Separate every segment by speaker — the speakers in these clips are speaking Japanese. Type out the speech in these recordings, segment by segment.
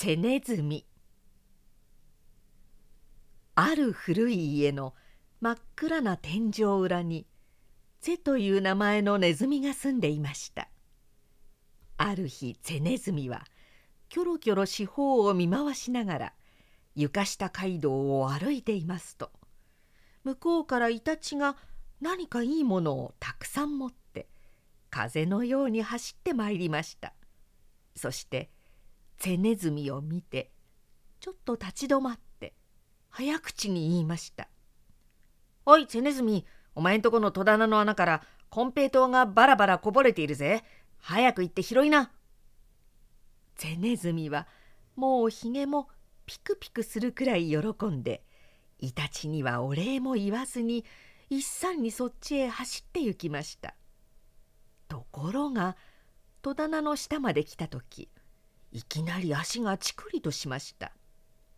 Speaker 1: ツェネズミ。ある古い家の真っ暗な天井裏にツェという名前のネズミが住んでいました。ある日ツェネズミはキョロキョロ四方を見回しながら床下街道を歩いていますと。向こうからイタチが何かいいものをたくさん持って風のように走ってまいりました。そしてツェネズミを見てちょっと立ち止まって早口に言いました「おいツェネズミお前んとこの戸棚の穴から金平糖がバラバラこぼれているぜ。早く行って拾いな」ゼネズミはもうひげもピクピクするくらい喜んでイタチにはお礼も言わずに一山にそっちへ走って行きました。ところが戸棚の下まで来た時いきなり足がチクリとしました。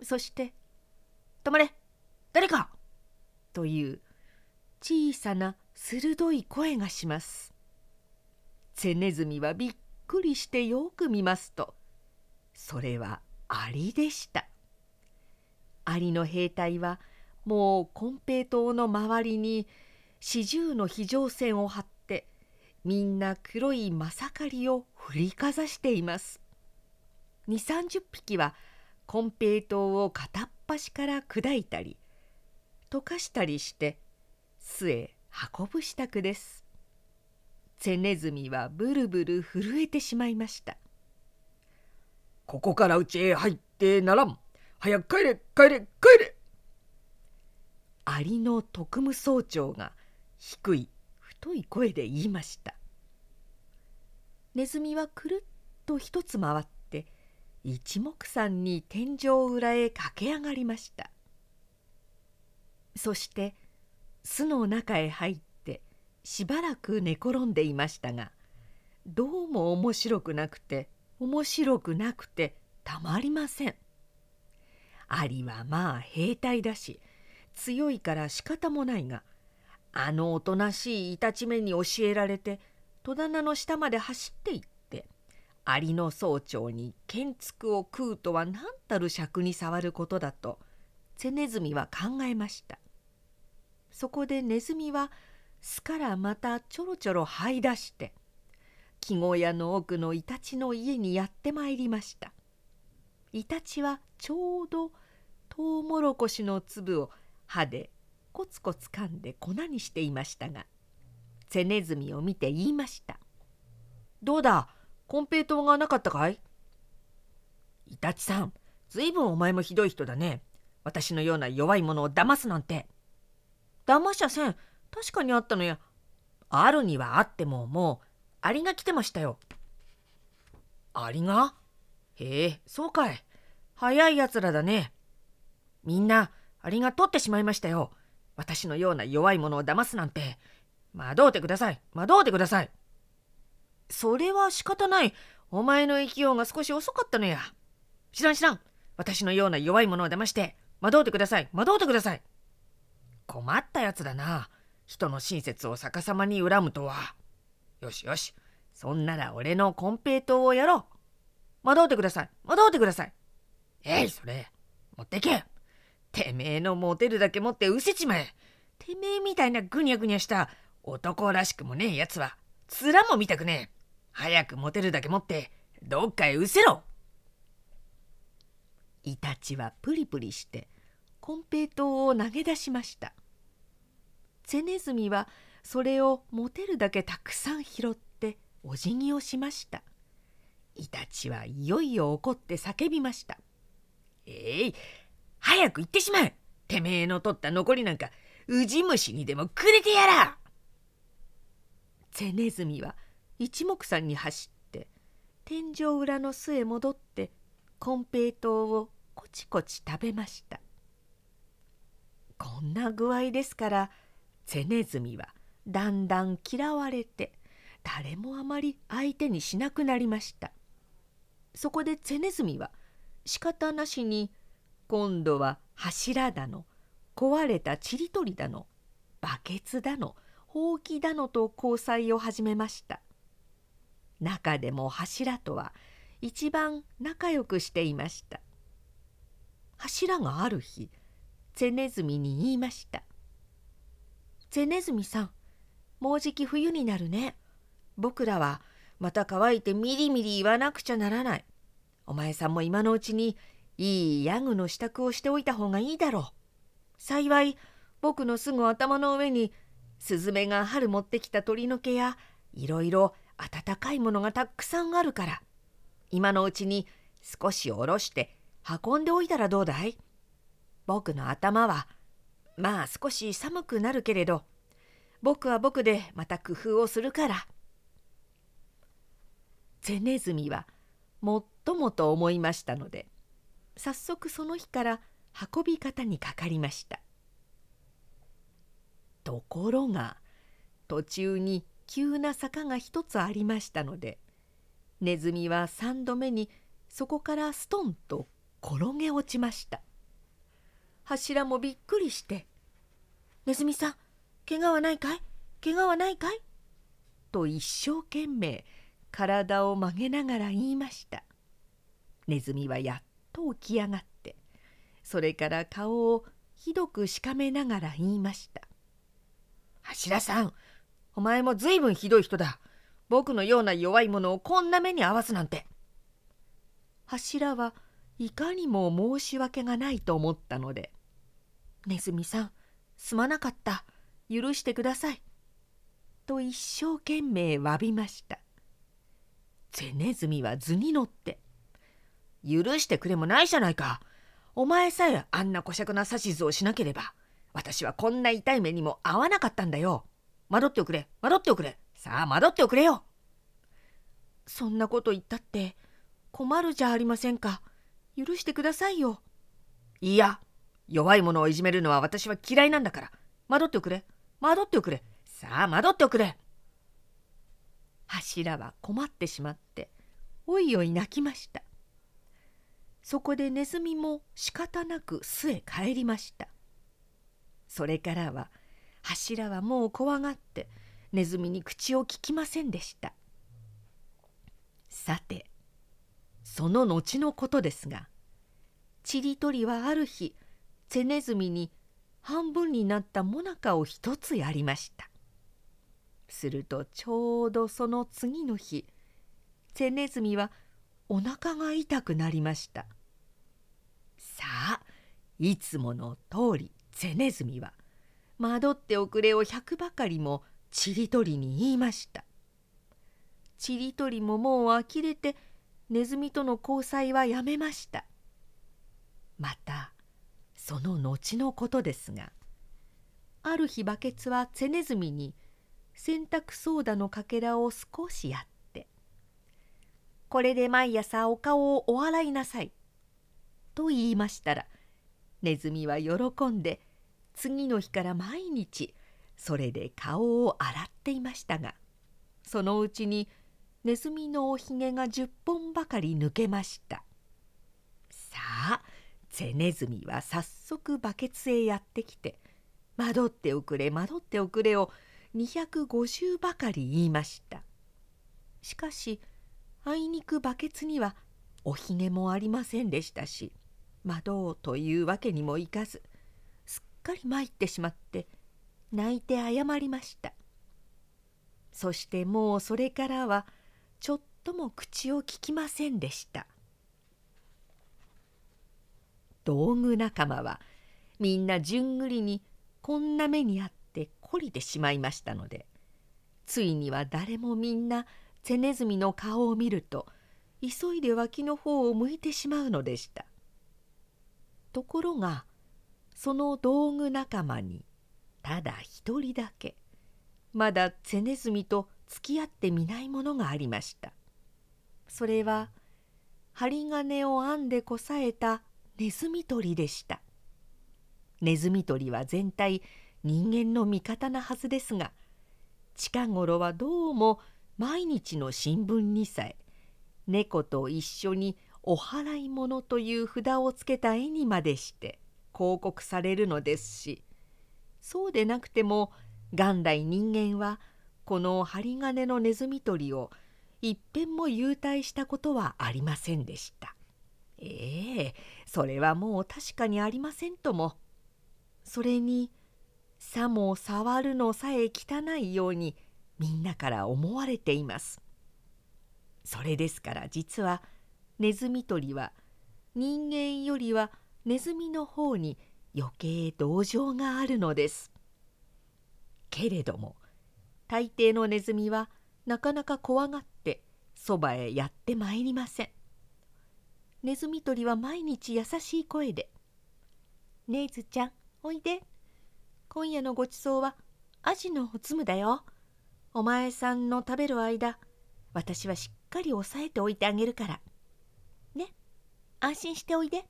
Speaker 1: そして「止まれ誰か!」という小さな鋭い声がします。ゼネズミはびっくりしてよく見ますとそれはアリでしたアリの兵隊はもう金平糖の周りに四十の非常線を張ってみんな黒いまさかりを振りかざしています。2 3 0匹は金平糖を片っ端から砕いたり溶かしたりして巣へ運ぶ支度です。ゼネズミはブルブル震えてしまいました。
Speaker 2: ここからうちへ入ってならん。早く帰れ帰れ帰れ。
Speaker 1: アリの特務総長が低い太い声で言いました。ネズミはくるっと一つ回って一目散に天井裏へ駆け上がりましたそして巣の中へ入ってしばらく寝転んでいましたがどうも面白くなくて面白くなくてたまりません。アリはまあ兵隊だし強いから仕方もないがあのおとなしいイタチ目に教えられて戸棚の下まで走っていってアリの総長に剣くを食うとは何たる尺に触ることだとゼネズミは考えました。そこでネズミは巣からまたちょろちょろ這い出して木小屋の奥のイタチの家にやってまいりました。イタチはちょうどトウモロコシの粒を歯でコツコツ噛んで粉にしていましたがゼネズミを見て言いました「どうだ？金平糖がなかったかい?」イタチさんずいぶんお前もひどい人だね。私のような弱い者を騙すなんて。騙しゃせん。確かにあったのや。あるにはあってももうアリが来てましたよ。アリが？へえそうかい。早いやつらだね。みんなアリが取ってしまいましたよ。私のような弱い者を騙すなんて。惑うてください。惑うてください。それは仕方ないお前の勢いが少し遅かったのや知らん知らん私のような弱い者を騙して惑うてください惑うてください困ったやつだな。人の親切を逆さまに恨むとは。よしよし。そんなら俺の金平糖をやろう。惑うてください。惑うてください。えい、それ。持ってけ。てめえの持てるだけ持って失せちまえ。てめえみたいなぐにゃぐにゃした男らしくもねえやつは、面も見たくねえ。早く持てるだけ持って、どっかへ失せろ。イタチはプリプリして金平糖を投げ出しましたゼネズミはそれを持てるだけたくさん拾ってお辞儀をしましたイタチはいよいよ怒って叫びました「えい早く行ってしまえてめえの取った残りなんかウジ虫にでもくれてやら!」ゼネズミは一目散に走って天井裏の巣へ戻って金平糖をこちこち食べました。こんな具合ですからゼネズミはだんだん嫌われて誰もあまり相手にしなくなりました。そこでゼネズミは仕方なしに今度は柱だの壊れたちりとりだのバケツだのほうきだのと交際を始めました。中でも柱とは一番仲良くしていました。柱がある日ゼネズミに言いました「ゼネズミさんもうじき冬になるね。僕らはまた乾いてみりみり言わなくちゃならない。お前さんも今のうちにいいヤグの支度をしておいた方がいいだろう。幸い僕のすぐ頭の上にスズメが春持ってきた鳥の毛やいろいろ温かいものがたくさんあるから。今のうちに少し下ろして運んでおいたらどうだい？僕の頭はまあ少し寒くなるけれど僕は僕でまた工夫をするから。ゼネズミはもっともと思いましたので早速その日から運び方にかかりました。ところが途中に急な坂が一つありましたのでネズミは三度目にそこからストンと転げ落ちました。柱もびっくりして「ネズミさん怪我はないかい？怪我はないかい?」と一生懸命体を曲げながら言いました。ネズミはやっと起き上がってそれから顔をひどくしかめながら言いました「柱さんお前もずいぶんひどい人だ。僕のような弱い者をこんな目に遭わすなんて」柱はいかにも申し訳がないと思ったので「ネズミさんすまなかった。許してください」と一生懸命詫びました。ゼネズミは図に乗って「許してくれもないじゃないか。お前さえあんなこしゃくな指図をしなければ私はこんな痛い目にも合わなかったんだよ。惑っておくれ。惑っておくれ。さあ惑っておくれよ」そんなこと言ったって困るじゃありませんか。許してくださいよ。いや弱い者をいじめるのは私は嫌いなんだから。惑っておくれ。惑っておくれ。さあ惑っておくれ。柱は困ってしまっておいおい泣きました。そこでネズミも仕方なく巣へ帰りました。それからは柱はもう怖がってネズミに口をききませんでした。さてその後のことですがちりとりはある日ゼネズミに半分になったもなかを一つやりました。するとちょうどその次の日ゼネズミはお腹が痛くなりました。さあいつもの通りゼネズミは惑っておくれを百ばかりもちりとりに言いました。ちりとりももう呆れてネズミとの交際はやめました。またその後のことですがある日バケツはゼネズミに洗濯ソーダのかけらを少しやって「これで毎朝お顔をお洗いなさい」と言いましたらネズミは喜んで次の日から毎日それで顔を洗っていましたがそのうちにネズミのおひげが10本ばかり抜けました。さあゼネズミは早速バケツへやってきて「惑っておくれ惑っておくれ」を250ばかり言いました。しかしあいにくバケツにはおひげもありませんでしたし惑おうというわけにもいかずかり参ってしまって泣いて謝りました。そしてもうそれからはちょっとも口をききませんでした。道具仲間はみんなじゅんぐりにこんな目にあって懲りてしまいましたのでついには誰もみんなゼネズミの顔を見ると急いで脇の方を向いてしまうのでした。ところがその道具仲間にただ一人だけまだゼネズミと付き合ってみないものがありました。それは針金を編んでこさえたネズミ捕りでした。ネズミ捕りは全体人間の味方なはずですが近頃はどうも毎日の新聞にさえ猫と一緒にお払い物という札をつけた絵にまでして広告されるのですしそうでなくても元来人間はこの針金のネズミ捕りを一遍も優待したことはありませんでした。ええそれはもう確かにありませんとも。それにさも触るのさえ汚いようにみんなから思われています。それですから実はネズミ捕りは人間よりはネズミの方に余計同情があるのです。けれども大抵のネズミはなかなか怖がってそばへやってまいりません。ネズミ捕りは毎日優しい声で「ネズちゃんおいで。今夜のごちそうはアジのおつむだよ。お前さんの食べる間私はしっかり押さえておいてあげるから。ね安心しておいで。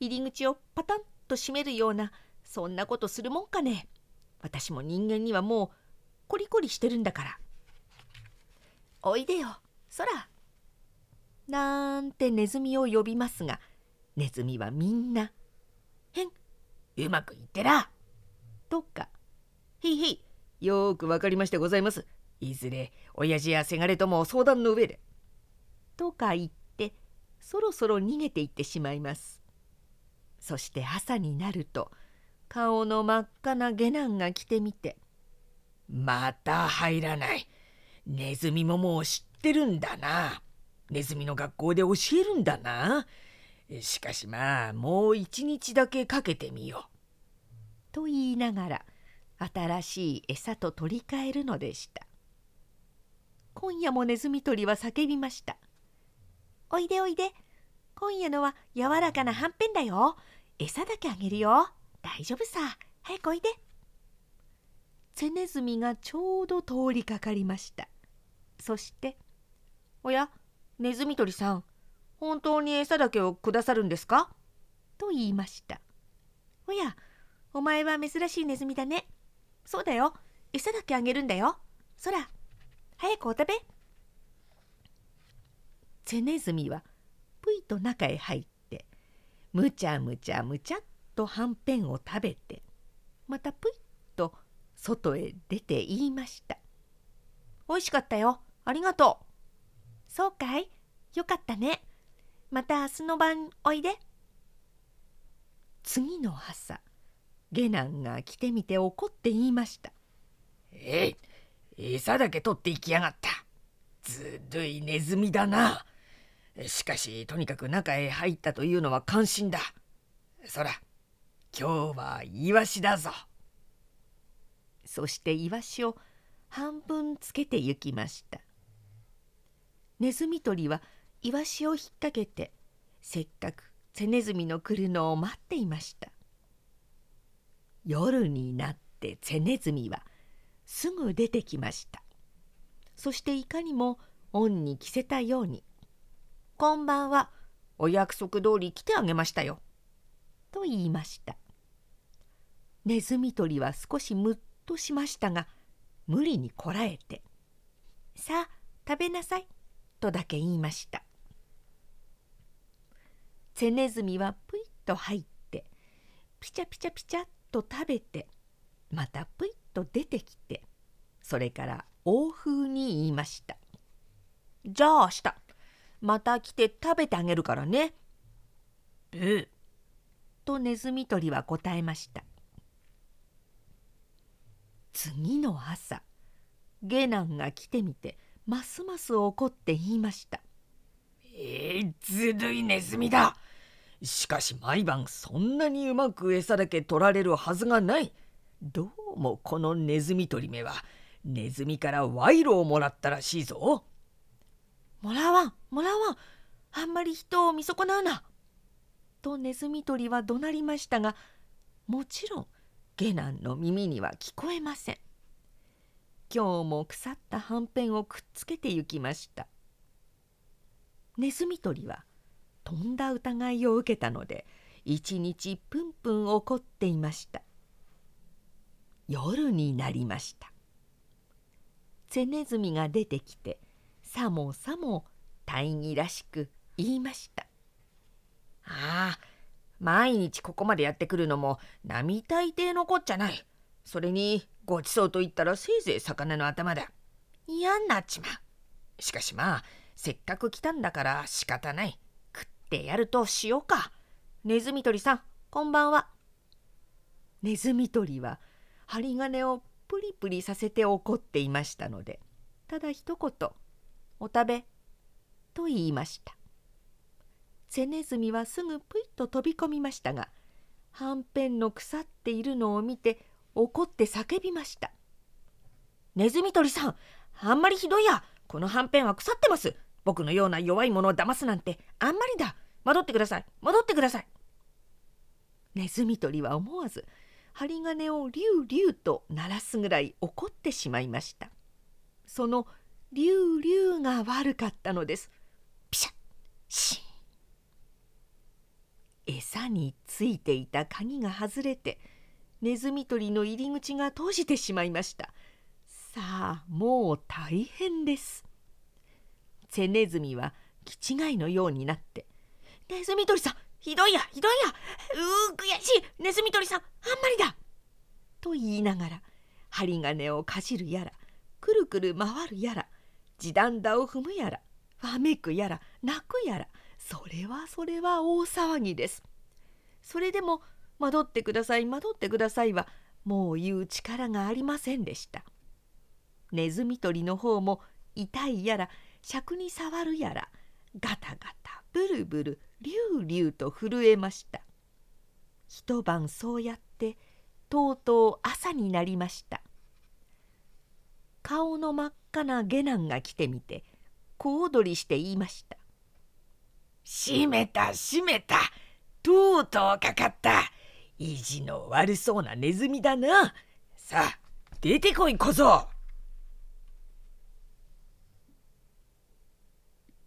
Speaker 1: 入り口をパタンと閉めるようなそんなことするもんかね。私も人間にはもうコリコリしてるんだから。おいでよそらなんてネズミを呼びますがネズミはみんな「へんうまくいってら」とか「へいへいよーくわかりましてございます。いずれ親父やせがれとも相談の上で」とか言ってそろそろ逃げていってしまいます。そして朝になると顔の真っ赤な下男が来てみて「
Speaker 2: また入らない。ネズミももう知ってるんだな。ネズミの学校で教えるんだな。しかしまあもう一日だけかけてみよう」
Speaker 1: と言いながら新しい餌と取り替えるのでした。今夜もネズミ捕りは叫びました「おいでおいで。今夜のは柔らかなはんぺんだよ。餌だけあげるよ。大丈夫さ。早くおいで」ツェネズミがちょうど通りかかりました。そして「おやネズミ捕りさん本当に餌だけをくださるんですか?」と言いました「おやお前は珍しいネズミだね。そうだよ。餌だけあげるんだよ。そら早くお食べ」ツェネズミはぷいと中へ入ってむちゃむちゃむちゃっとはんぺんを食べてまたぷいっと外へ出て言いました「おいしかったよ。ありがとう」「そうかい。よかったね。また明日の晩おいで」次の朝下男が来てみて怒って言いました「
Speaker 2: えい餌だけ取って行きやがった。ずるいネズミだな。しかしとにかく中へ入ったというのは感心だ。そら今日はイワシだぞ」
Speaker 1: そしてイワシを半分つけて行きました。ネズミ捕りはイワシを引っ掛けてせっかくセネズミの来るのを待っていました。夜になってセネズミはすぐ出てきました。そしていかにも恩に着せたように「こんばんは。お約束通り来てあげましたよ」と言いました。ネズミ捕りは少しむっとしましたが無理にこらえて「さあ食べなさい」とだけ言いました。ツェネズミはぷいっと入ってピチャピチャピチャっと食べてまたぷいっと出てきてそれから欧風に言いました「じゃあ明日。また来て食べてあげるからね」
Speaker 2: ブー
Speaker 1: とネズミ捕りは答えました。次の朝下男が来てみてますます怒って言いました「
Speaker 2: えー、ずるいネズミだ。しかし毎晩そんなにうまく餌だけ取られるはずがない。どうもこのネズミ捕りめはネズミから賄賂をもらったらしいぞ」。
Speaker 1: もらわんもらわん。あんまり人を見損なうな」とネズミ捕りは怒鳴りましたがもちろん下男の耳には聞こえません。今日も腐ったはんぺんをくっつけて行きました。ネズミ捕りはとんだ疑いを受けたので一日ぷんぷん怒っていました。夜になりました。ツェネズミが出てきてさもさも大義らしく言いました「
Speaker 2: ああ毎日ここまでやってくるのも並大抵のこっちゃない。それにごちそうと言ったらせいぜい魚の頭だ。嫌になっちまう。しかしまあせっかく来たんだから仕方ない。食ってやるとしようか。
Speaker 1: ネズミ捕りさんこんばんは。ネズミ捕りは針金をプリプリさせて怒っていましたのでただ一言「お食べ」と言いました。セネズミはすぐぷいっと飛び込みましたがはんぺんの腐っているのを見て怒って叫びました「ネズミ捕りさんあんまりひどいや。このはんぺんは腐ってます。僕のような弱い者を騙すなんてあんまりだ。戻ってください。戻ってください。ネズミ捕りは思わず針金をリュウリュウと鳴らすぐらい怒ってしまいました。そのリュウリュウが悪かったのです。シン餌についていた鍵が外れてネズミ捕りの入り口が閉じてしまいました。さあもう大変です。セネズミは気違いのようになって「ネズミ捕りさんひどいやひどいやうー悔しいネズミ捕りさんあんまりだ!」と言いながら針金をかじるやらくるくる回るやら地団打を踏むやらわめくやら泣くやらそれはそれは大騒ぎです。それでも「惑ってください惑ってください」はもう言う力がありませんでした。ネズミ捕りの方も痛いやら尺に触るやらガタガタブルブルリュウリュウと震えました一晩そうやってとうとう朝になりました顔の真っ赤な下男が来てみて小躍りして言いました「
Speaker 2: 閉めた閉めた。とうとうかかった。意地の悪そうなネズミだな。さあ出てこい小僧。